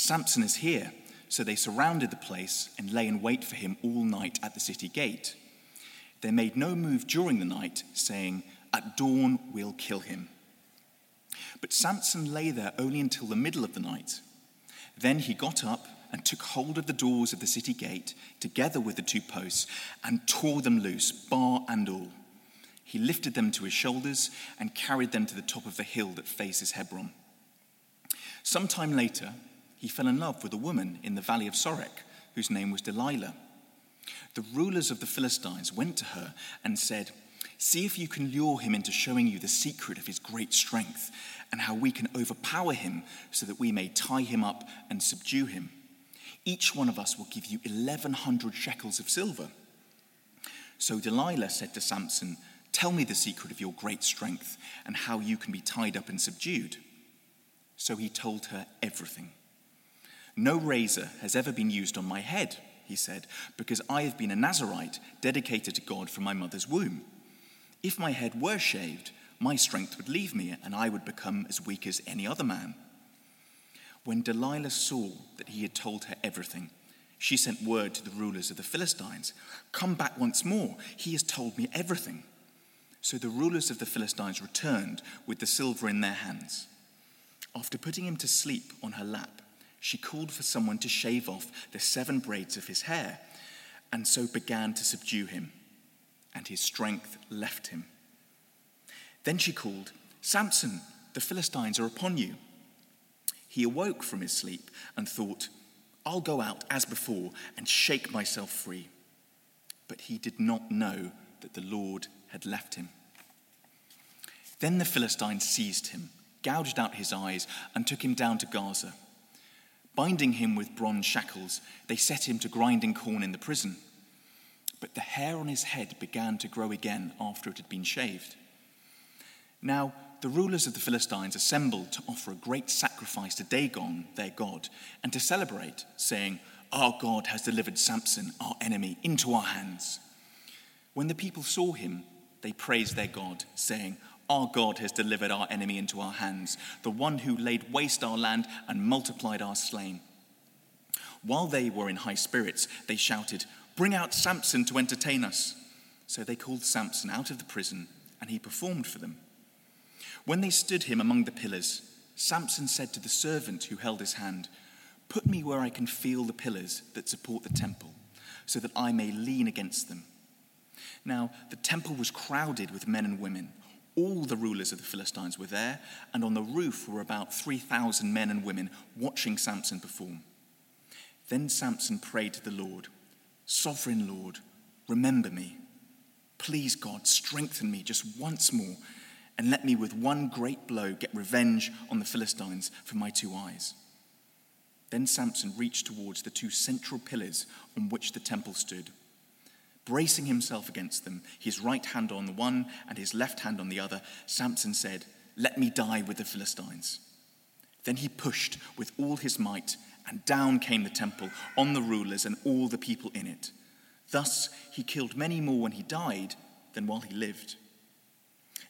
Samson is here. So they surrounded the place and lay in wait for him all night at the city gate. They made no move during the night, saying, At dawn we'll kill him. But Samson lay there only until the middle of the night. Then he got up and took hold of the doors of the city gate, together with the two posts, and tore them loose, bar and all. He lifted them to his shoulders and carried them to the top of the hill that faces Hebron. Some time later, he fell in love with a woman in the valley of Sorek, whose name was Delilah. The rulers of the Philistines went to her and said, See if you can lure him into showing you the secret of his great strength and how we can overpower him so that we may tie him up and subdue him. Each one of us will give you 1,100 shekels of silver. So Delilah said to Samson, Tell me the secret of your great strength and how you can be tied up and subdued. So he told her everything. No razor has ever been used on my head, he said, because I have been a Nazarite dedicated to God from my mother's womb. If my head were shaved, my strength would leave me and I would become as weak as any other man. When Delilah saw that he had told her everything, she sent word to the rulers of the Philistines Come back once more. He has told me everything. So the rulers of the Philistines returned with the silver in their hands. After putting him to sleep on her lap, she called for someone to shave off the seven braids of his hair, and so began to subdue him, and his strength left him. Then she called, Samson, the Philistines are upon you. He awoke from his sleep and thought, I'll go out as before and shake myself free. But he did not know that the Lord had left him. Then the Philistines seized him, gouged out his eyes, and took him down to Gaza. Binding him with bronze shackles, they set him to grinding corn in the prison. But the hair on his head began to grow again after it had been shaved. Now, the rulers of the Philistines assembled to offer a great sacrifice to Dagon, their god, and to celebrate, saying, Our God has delivered Samson, our enemy, into our hands. When the people saw him, they praised their God, saying, our God has delivered our enemy into our hands, the one who laid waste our land and multiplied our slain. While they were in high spirits, they shouted, Bring out Samson to entertain us. So they called Samson out of the prison, and he performed for them. When they stood him among the pillars, Samson said to the servant who held his hand, Put me where I can feel the pillars that support the temple, so that I may lean against them. Now, the temple was crowded with men and women all the rulers of the Philistines were there, and on the roof were about 3,000 men and women watching Samson perform. Then Samson prayed to the Lord Sovereign Lord, remember me. Please, God, strengthen me just once more, and let me with one great blow get revenge on the Philistines for my two eyes. Then Samson reached towards the two central pillars on which the temple stood bracing himself against them, his right hand on the one and his left hand on the other, Samson said, Let me die with the Philistines. Then he pushed with all his might, and down came the temple on the rulers and all the people in it. Thus he killed many more when he died than while he lived.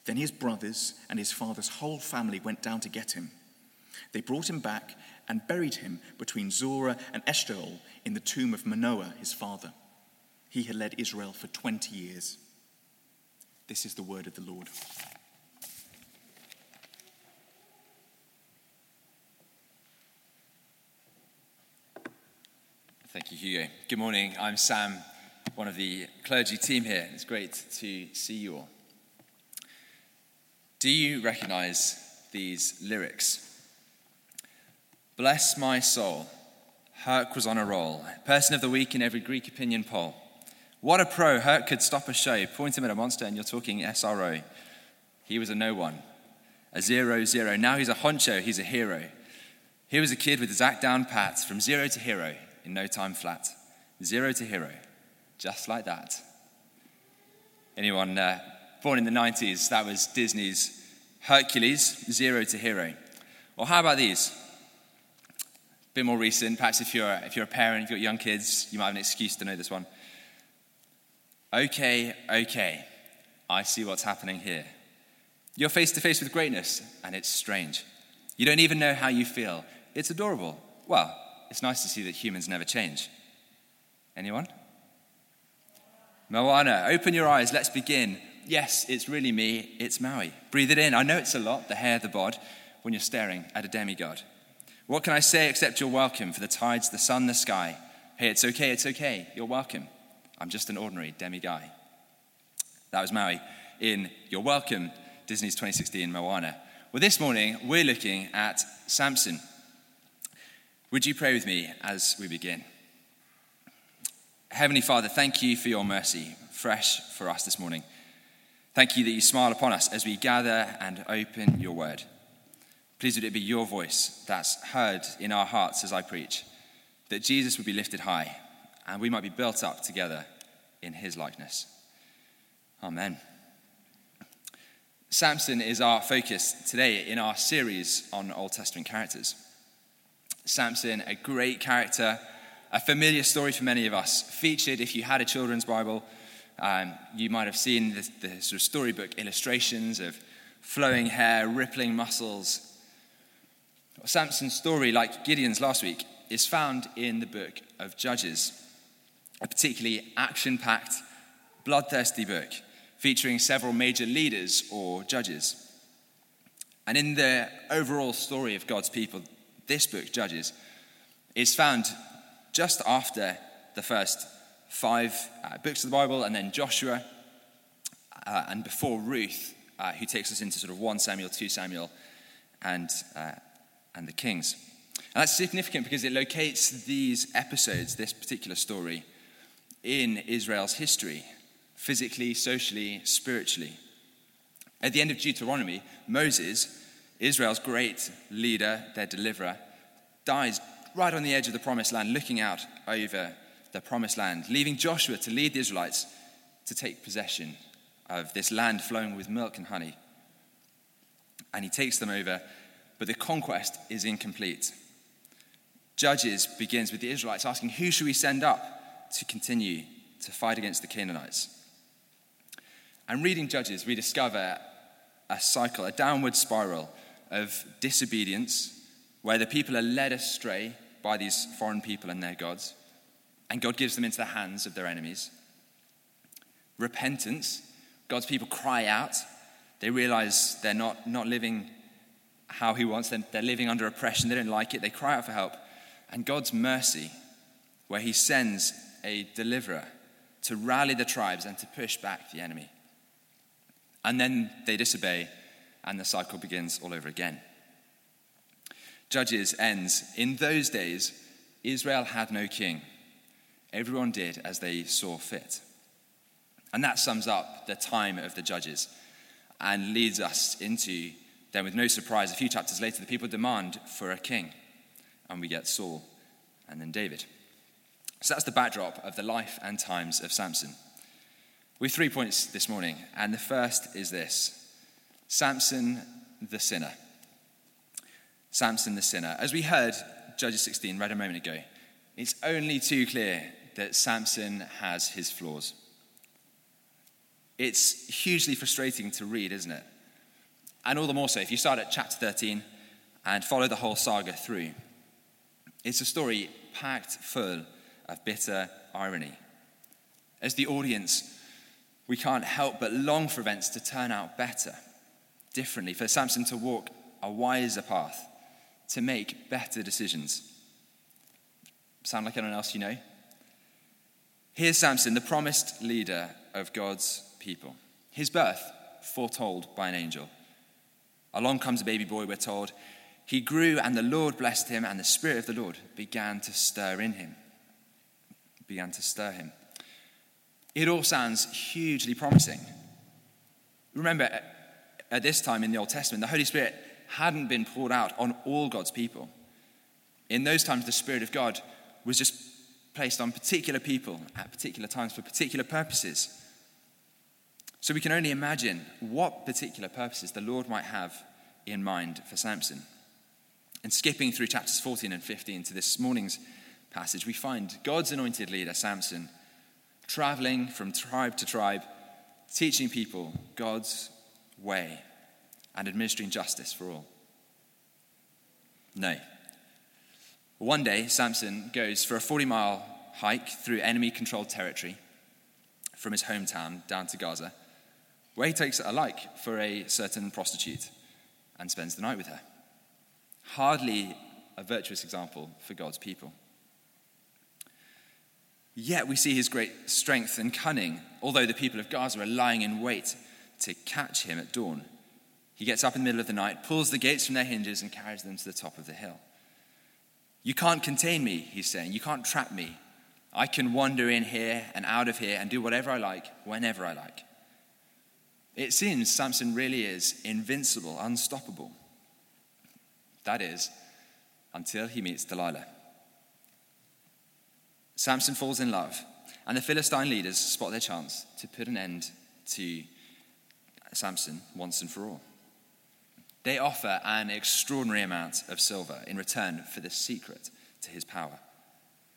Then his brothers and his father's whole family went down to get him. They brought him back and buried him between Zorah and Eshtaol in the tomb of Manoah, his father. He had led Israel for 20 years. This is the word of the Lord. Thank you, Hugo. Good morning. I'm Sam, one of the clergy team here. It's great to see you all. Do you recognize these lyrics? Bless my soul. Herc was on a roll. Person of the week in every Greek opinion poll. What a pro. Herc could stop a show, point him at a monster, and you're talking SRO. He was a no one, a zero zero. Now he's a honcho, he's a hero. He was a kid with his act down pat, from zero to hero in no time flat. Zero to hero, just like that. Anyone uh, born in the 90s, that was Disney's Hercules, zero to hero. Or how about these? A bit more recent, perhaps if you're, if you're a parent, you've got young kids, you might have an excuse to know this one. Okay, okay, I see what's happening here. You're face to face with greatness, and it's strange. You don't even know how you feel. It's adorable. Well, it's nice to see that humans never change. Anyone? Moana, open your eyes, let's begin. Yes, it's really me, it's Maui. Breathe it in. I know it's a lot, the hair, the bod, when you're staring at a demigod. What can I say except you're welcome for the tides, the sun, the sky? Hey, it's okay, it's okay, you're welcome. I'm just an ordinary demi guy. That was Maui in You're Welcome, Disney's 2016 Moana. Well, this morning we're looking at Samson. Would you pray with me as we begin? Heavenly Father, thank you for your mercy, fresh for us this morning. Thank you that you smile upon us as we gather and open your word. Please would it be your voice that's heard in our hearts as I preach, that Jesus would be lifted high and we might be built up together in his likeness. Amen. Samson is our focus today in our series on Old Testament characters. Samson, a great character a familiar story for many of us. Featured, if you had a children's Bible, um, you might have seen the, the sort of storybook illustrations of flowing hair, rippling muscles. Samson's story, like Gideon's last week, is found in the book of Judges, a particularly action packed, bloodthirsty book featuring several major leaders or judges. And in the overall story of God's people, this book, Judges, is found just after the first five uh, books of the Bible, and then Joshua, uh, and before Ruth, uh, who takes us into sort of 1 Samuel, 2 Samuel, and, uh, and the Kings. And that's significant because it locates these episodes, this particular story, in Israel's history, physically, socially, spiritually. At the end of Deuteronomy, Moses, Israel's great leader, their deliverer, dies right on the edge of the promised land, looking out over the promised land, leaving Joshua to lead the Israelites to take possession of this land flowing with milk and honey. And he takes them over, but the conquest is incomplete. Judges begins with the Israelites asking, Who should we send up to continue to fight against the Canaanites? And reading Judges, we discover a cycle, a downward spiral of disobedience where the people are led astray by these foreign people and their gods, and God gives them into the hands of their enemies. Repentance, God's people cry out. They realize they're not, not living how He wants them, they're living under oppression, they don't like it, they cry out for help. And God's mercy, where He sends a deliverer to rally the tribes and to push back the enemy. And then they disobey, and the cycle begins all over again. Judges ends In those days, Israel had no king. Everyone did as they saw fit. And that sums up the time of the judges and leads us into, then with no surprise, a few chapters later, the people demand for a king. And we get Saul and then David. So that's the backdrop of the life and times of Samson. We have three points this morning, and the first is this Samson the sinner. Samson the sinner. As we heard Judges 16 read a moment ago, it's only too clear that Samson has his flaws. It's hugely frustrating to read, isn't it? And all the more so if you start at chapter 13 and follow the whole saga through. It's a story packed full of bitter irony. As the audience, we can't help but long for events to turn out better, differently, for Samson to walk a wiser path, to make better decisions. Sound like anyone else you know? Here's Samson, the promised leader of God's people. His birth foretold by an angel. Along comes a baby boy, we're told. He grew, and the Lord blessed him, and the Spirit of the Lord began to stir in him. Began to stir him. It all sounds hugely promising. Remember, at this time in the Old Testament, the Holy Spirit hadn't been poured out on all God's people. In those times, the Spirit of God was just placed on particular people at particular times for particular purposes. So we can only imagine what particular purposes the Lord might have in mind for Samson. And skipping through chapters 14 and 15 to this morning's passage, we find God's anointed leader, Samson, traveling from tribe to tribe, teaching people God's way and administering justice for all. No. One day, Samson goes for a 40 mile hike through enemy controlled territory from his hometown down to Gaza, where he takes a like for a certain prostitute and spends the night with her. Hardly a virtuous example for God's people. Yet we see his great strength and cunning, although the people of Gaza are lying in wait to catch him at dawn. He gets up in the middle of the night, pulls the gates from their hinges, and carries them to the top of the hill. You can't contain me, he's saying. You can't trap me. I can wander in here and out of here and do whatever I like, whenever I like. It seems Samson really is invincible, unstoppable. That is, until he meets Delilah. Samson falls in love, and the Philistine leaders spot their chance to put an end to Samson once and for all. They offer an extraordinary amount of silver in return for the secret to his power.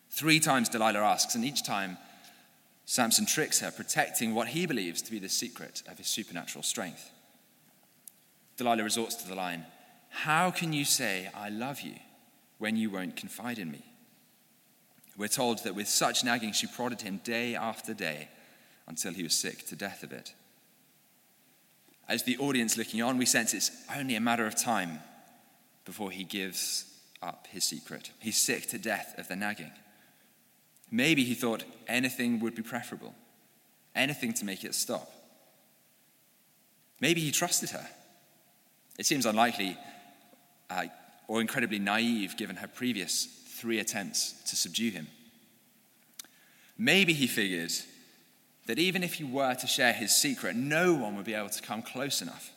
Three times Delilah asks, and each time Samson tricks her, protecting what he believes to be the secret of his supernatural strength. Delilah resorts to the line How can you say, I love you, when you won't confide in me? We're told that with such nagging, she prodded him day after day until he was sick to death of it. As the audience looking on, we sense it's only a matter of time before he gives up his secret. He's sick to death of the nagging. Maybe he thought anything would be preferable, anything to make it stop. Maybe he trusted her. It seems unlikely uh, or incredibly naive given her previous three attempts to subdue him. Maybe he figured that even if he were to share his secret, no one would be able to come close enough.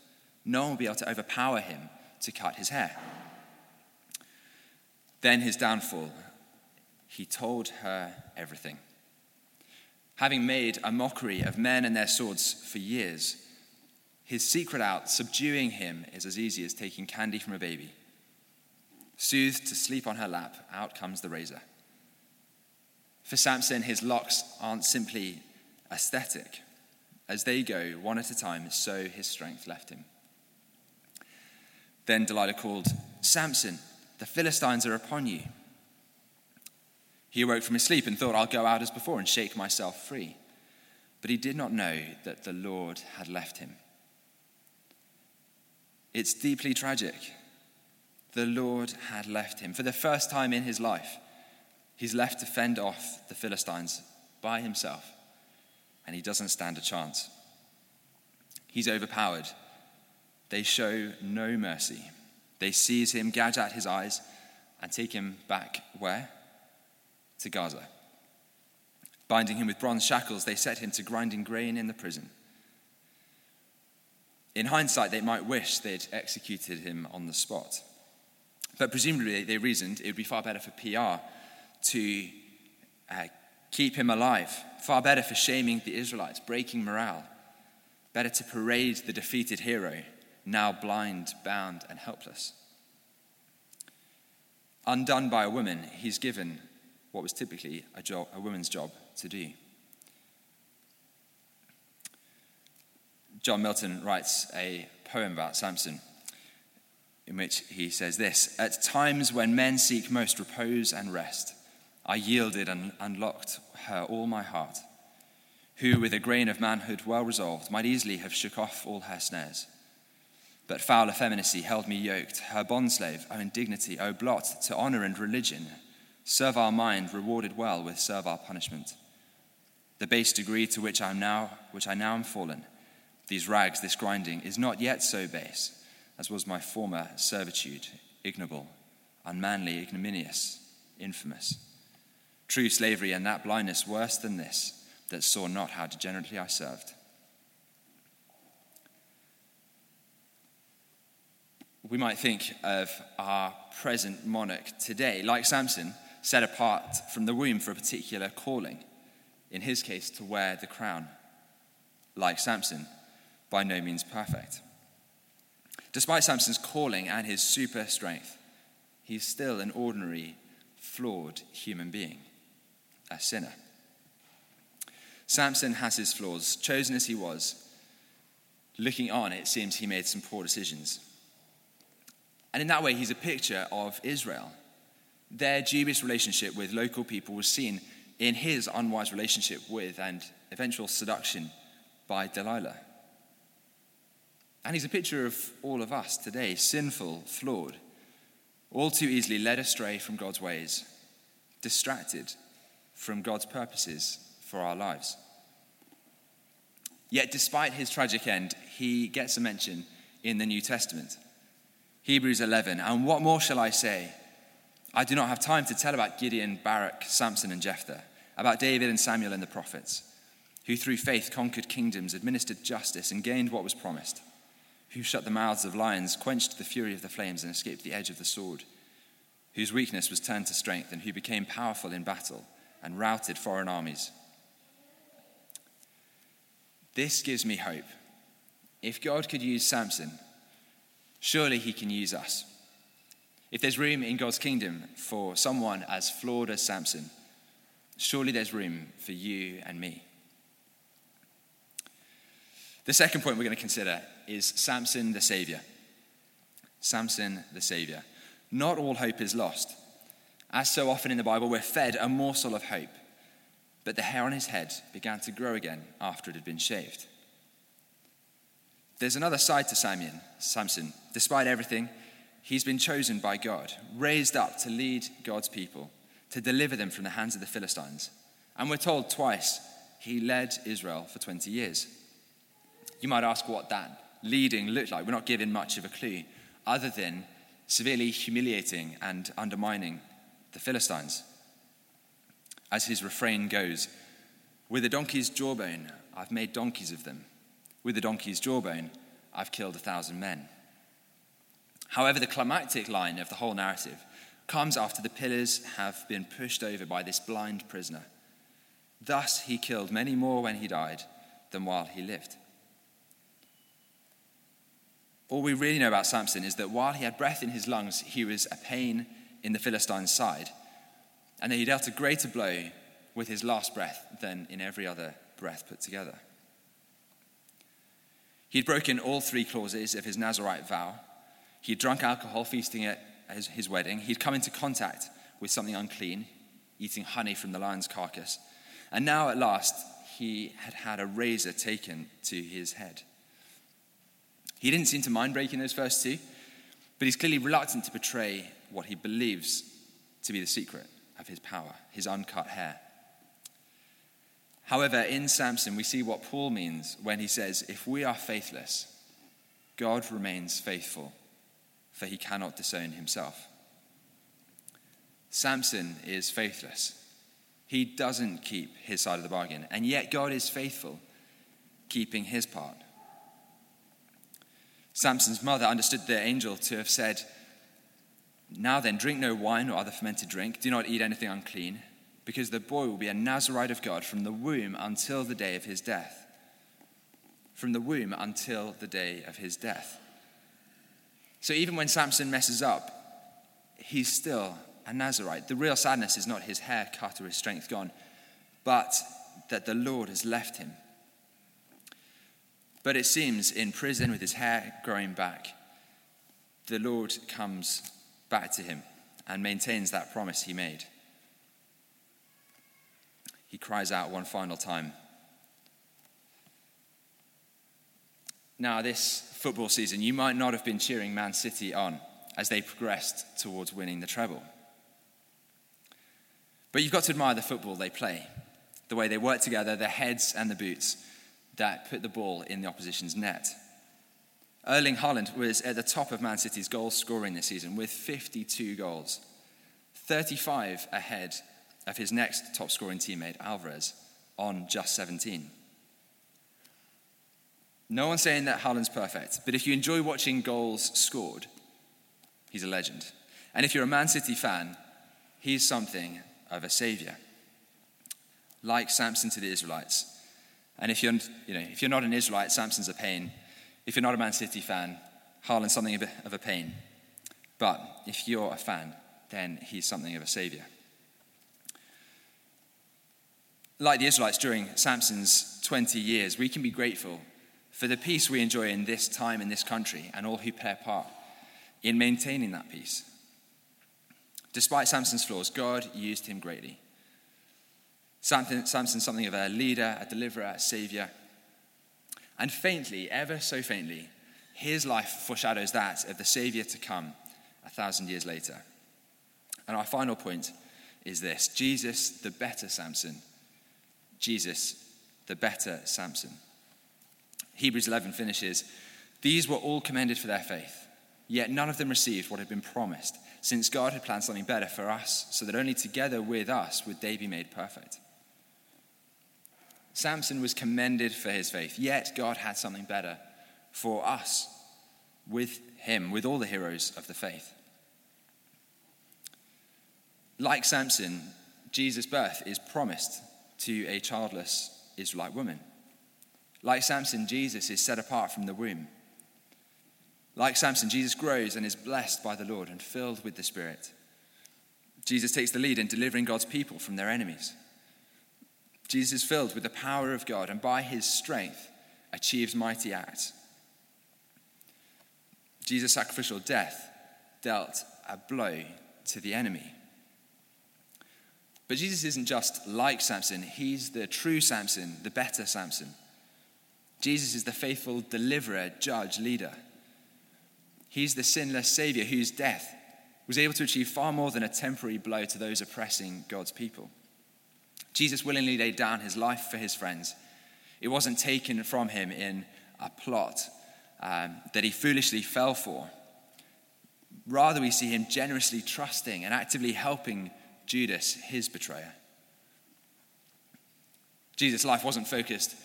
No one would be able to overpower him to cut his hair. Then his downfall, he told her everything. Having made a mockery of men and their swords for years, his secret out, subduing him, is as easy as taking candy from a baby. Soothed to sleep on her lap, out comes the razor. For Samson, his locks aren't simply aesthetic. As they go one at a time, so his strength left him. Then Delilah called, Samson, the Philistines are upon you. He awoke from his sleep and thought, I'll go out as before and shake myself free. But he did not know that the Lord had left him. It's deeply tragic the Lord had left him. For the first time in his life, he's left to fend off the Philistines by himself, and he doesn't stand a chance. He's overpowered. They show no mercy. They seize him, gouge out his eyes, and take him back where? To Gaza. Binding him with bronze shackles, they set him to grinding grain in the prison. In hindsight, they might wish they'd executed him on the spot. But presumably, they reasoned it would be far better for PR to uh, keep him alive, far better for shaming the Israelites, breaking morale, better to parade the defeated hero, now blind, bound, and helpless. Undone by a woman, he's given what was typically a, job, a woman's job to do. John Milton writes a poem about Samson in which he says this At times when men seek most repose and rest, I yielded and unlocked her all my heart, who, with a grain of manhood well resolved, might easily have shook off all her snares. But foul effeminacy held me yoked, her bondslave, oh, O indignity, O oh, blot to honor and religion, servile mind rewarded well with servile punishment. The base degree to which I am now, which I now am fallen, these rags, this grinding, is not yet so base as was my former servitude, ignoble, unmanly, ignominious, infamous. True slavery and that blindness worse than this, that saw not how degenerately I served. We might think of our present monarch today, like Samson, set apart from the womb for a particular calling, in his case, to wear the crown. Like Samson, by no means perfect. Despite Samson's calling and his super strength, he's still an ordinary, flawed human being, a sinner. Samson has his flaws. Chosen as he was, looking on, it seems he made some poor decisions. And in that way, he's a picture of Israel. Their dubious relationship with local people was seen in his unwise relationship with and eventual seduction by Delilah. And he's a picture of all of us today, sinful, flawed, all too easily led astray from God's ways, distracted from God's purposes for our lives. Yet, despite his tragic end, he gets a mention in the New Testament. Hebrews 11, and what more shall I say? I do not have time to tell about Gideon, Barak, Samson, and Jephthah, about David and Samuel and the prophets, who through faith conquered kingdoms, administered justice, and gained what was promised, who shut the mouths of lions, quenched the fury of the flames, and escaped the edge of the sword, whose weakness was turned to strength, and who became powerful in battle and routed foreign armies. This gives me hope. If God could use Samson, surely he can use us. If there's room in God's kingdom for someone as flawed as Samson, surely there's room for you and me. The second point we're going to consider is Samson the Savior. Samson the Savior. Not all hope is lost. As so often in the Bible, we're fed a morsel of hope but the hair on his head began to grow again after it had been shaved. There's another side to Samson. Samson. Despite everything, he's been chosen by God, raised up to lead God's people, to deliver them from the hands of the Philistines. And we're told twice he led Israel for 20 years. You might ask what that leading looked like. We're not given much of a clue, other than severely humiliating and undermining the Philistines as his refrain goes With a donkey's jawbone, I've made donkeys of them. With a donkey's jawbone, I've killed a thousand men. However, the climactic line of the whole narrative comes after the pillars have been pushed over by this blind prisoner. Thus, he killed many more when he died than while he lived. All we really know about Samson is that while he had breath in his lungs, he was a pain in the Philistine's side and that he dealt a greater blow with his last breath than in every other breath put together. He'd broken all three clauses of his Nazarite vow. He'd drunk alcohol, feasting at his wedding. He'd come into contact with something unclean, eating honey from the lion's carcass. And now, at last, he had had a razor taken to his head. He didn't seem to mind breaking those first two, but he's clearly reluctant to betray what he believes to be the secret of his power, his uncut hair. However, in Samson, we see what Paul means when he says, If we are faithless, God remains faithful, for he cannot disown himself. Samson is faithless. He doesn't keep his side of the bargain, and yet God is faithful, keeping his part. Samson's mother understood the angel to have said, now then, drink no wine or other fermented drink. Do not eat anything unclean, because the boy will be a Nazarite of God from the womb until the day of his death. From the womb until the day of his death. So even when Samson messes up, he's still a Nazarite. The real sadness is not his hair cut or his strength gone, but that the Lord has left him. But it seems in prison with his hair growing back, the Lord comes back to him and maintains that promise he made. He cries out one final time. Now, this football season, you might not have been cheering Man City on as they progressed towards winning the treble. But you've got to admire the football they play, the way they work together, the heads and the boots that put the ball in the opposition's net. Erling Haaland was at the top of Man City's goal scoring this season with 52 goals, 35 ahead of his next top scoring teammate, Alvarez, on just 17. No one's saying that Haaland's perfect, but if you enjoy watching goals scored, he's a legend. And if you're a Man City fan, he's something of a savior. Like Samson to the Israelites. And if you're, you know, if you're not an Israelite, Samson's a pain if you're not a Man City fan, Haaland's something of a, of a pain. But if you're a fan, then he's something of a savior. Like the Israelites during Samson's 20 years, we can be grateful for the peace we enjoy in this time in this country and all who play a part in maintaining that peace. Despite Samson's flaws, God used him greatly. Samson, Samson something of a leader, a deliverer, a savior. And faintly, ever so faintly, his life foreshadows that of the savior to come a thousand years later. And our final point is this Jesus, the better Samson. Jesus, the better Samson. Hebrews 11 finishes These were all commended for their faith, yet none of them received what had been promised, since God had planned something better for us, so that only together with us would they be made perfect. Samson was commended for his faith, yet God had something better for us with him, with all the heroes of the faith. Like Samson, Jesus' birth is promised to a childless Israelite woman. Like Samson, Jesus is set apart from the womb. Like Samson, Jesus grows and is blessed by the Lord and filled with the Spirit. Jesus takes the lead in delivering God's people from their enemies. Jesus is filled with the power of God and by his strength achieves mighty acts. Jesus' sacrificial death dealt a blow to the enemy. But Jesus isn't just like Samson, he's the true Samson, the better Samson. Jesus is the faithful deliverer, judge, leader. He's the sinless Savior whose death was able to achieve far more than a temporary blow to those oppressing God's people. Jesus willingly laid down his life for his friends. It wasn't taken from him in a plot um, that he foolishly fell for. Rather, we see him generously trusting and actively helping Judas, his betrayer. Jesus' life wasn't focused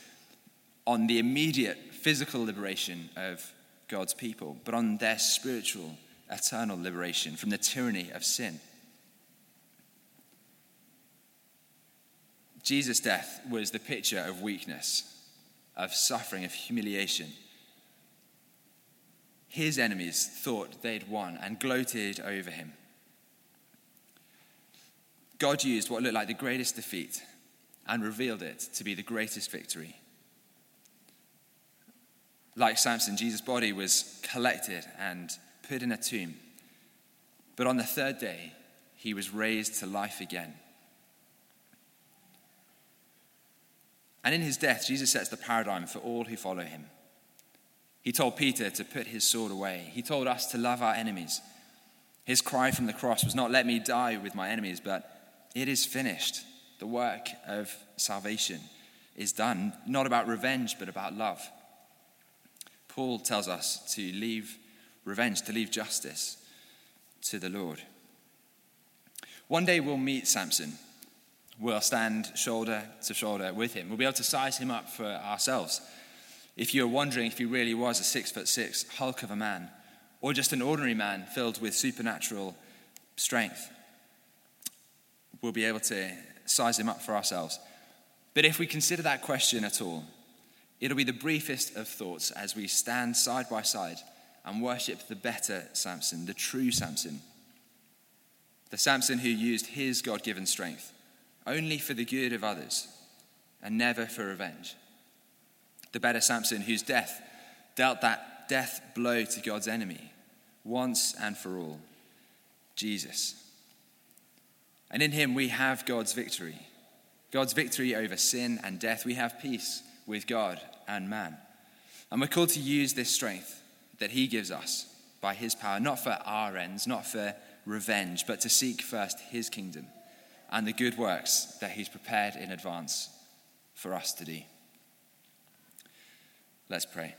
on the immediate physical liberation of God's people, but on their spiritual, eternal liberation from the tyranny of sin. Jesus' death was the picture of weakness, of suffering, of humiliation. His enemies thought they'd won and gloated over him. God used what looked like the greatest defeat and revealed it to be the greatest victory. Like Samson, Jesus' body was collected and put in a tomb. But on the third day, he was raised to life again. And in his death, Jesus sets the paradigm for all who follow him. He told Peter to put his sword away, he told us to love our enemies. His cry from the cross was not, Let me die with my enemies, but it is finished. The work of salvation is done, not about revenge, but about love. Paul tells us to leave revenge, to leave justice to the Lord. One day we'll meet Samson. We'll stand shoulder to shoulder with him. We'll be able to size him up for ourselves. If you're wondering if he really was a six foot six hulk of a man, or just an ordinary man filled with supernatural strength, we'll be able to size him up for ourselves. But if we consider that question at all, it'll be the briefest of thoughts as we stand side by side and worship the better Samson, the true Samson. The Samson who used his God given strength only for the good of others and never for revenge. The better Samson whose death dealt that death blow to God's enemy once and for all Jesus. And in him we have God's victory. God's victory over sin and death. We have peace with God and man. And we're called to use this strength that he gives us by his power, not for our ends, not for revenge, but to seek first his kingdom and the good works that he's prepared in advance for us to do. Let's pray.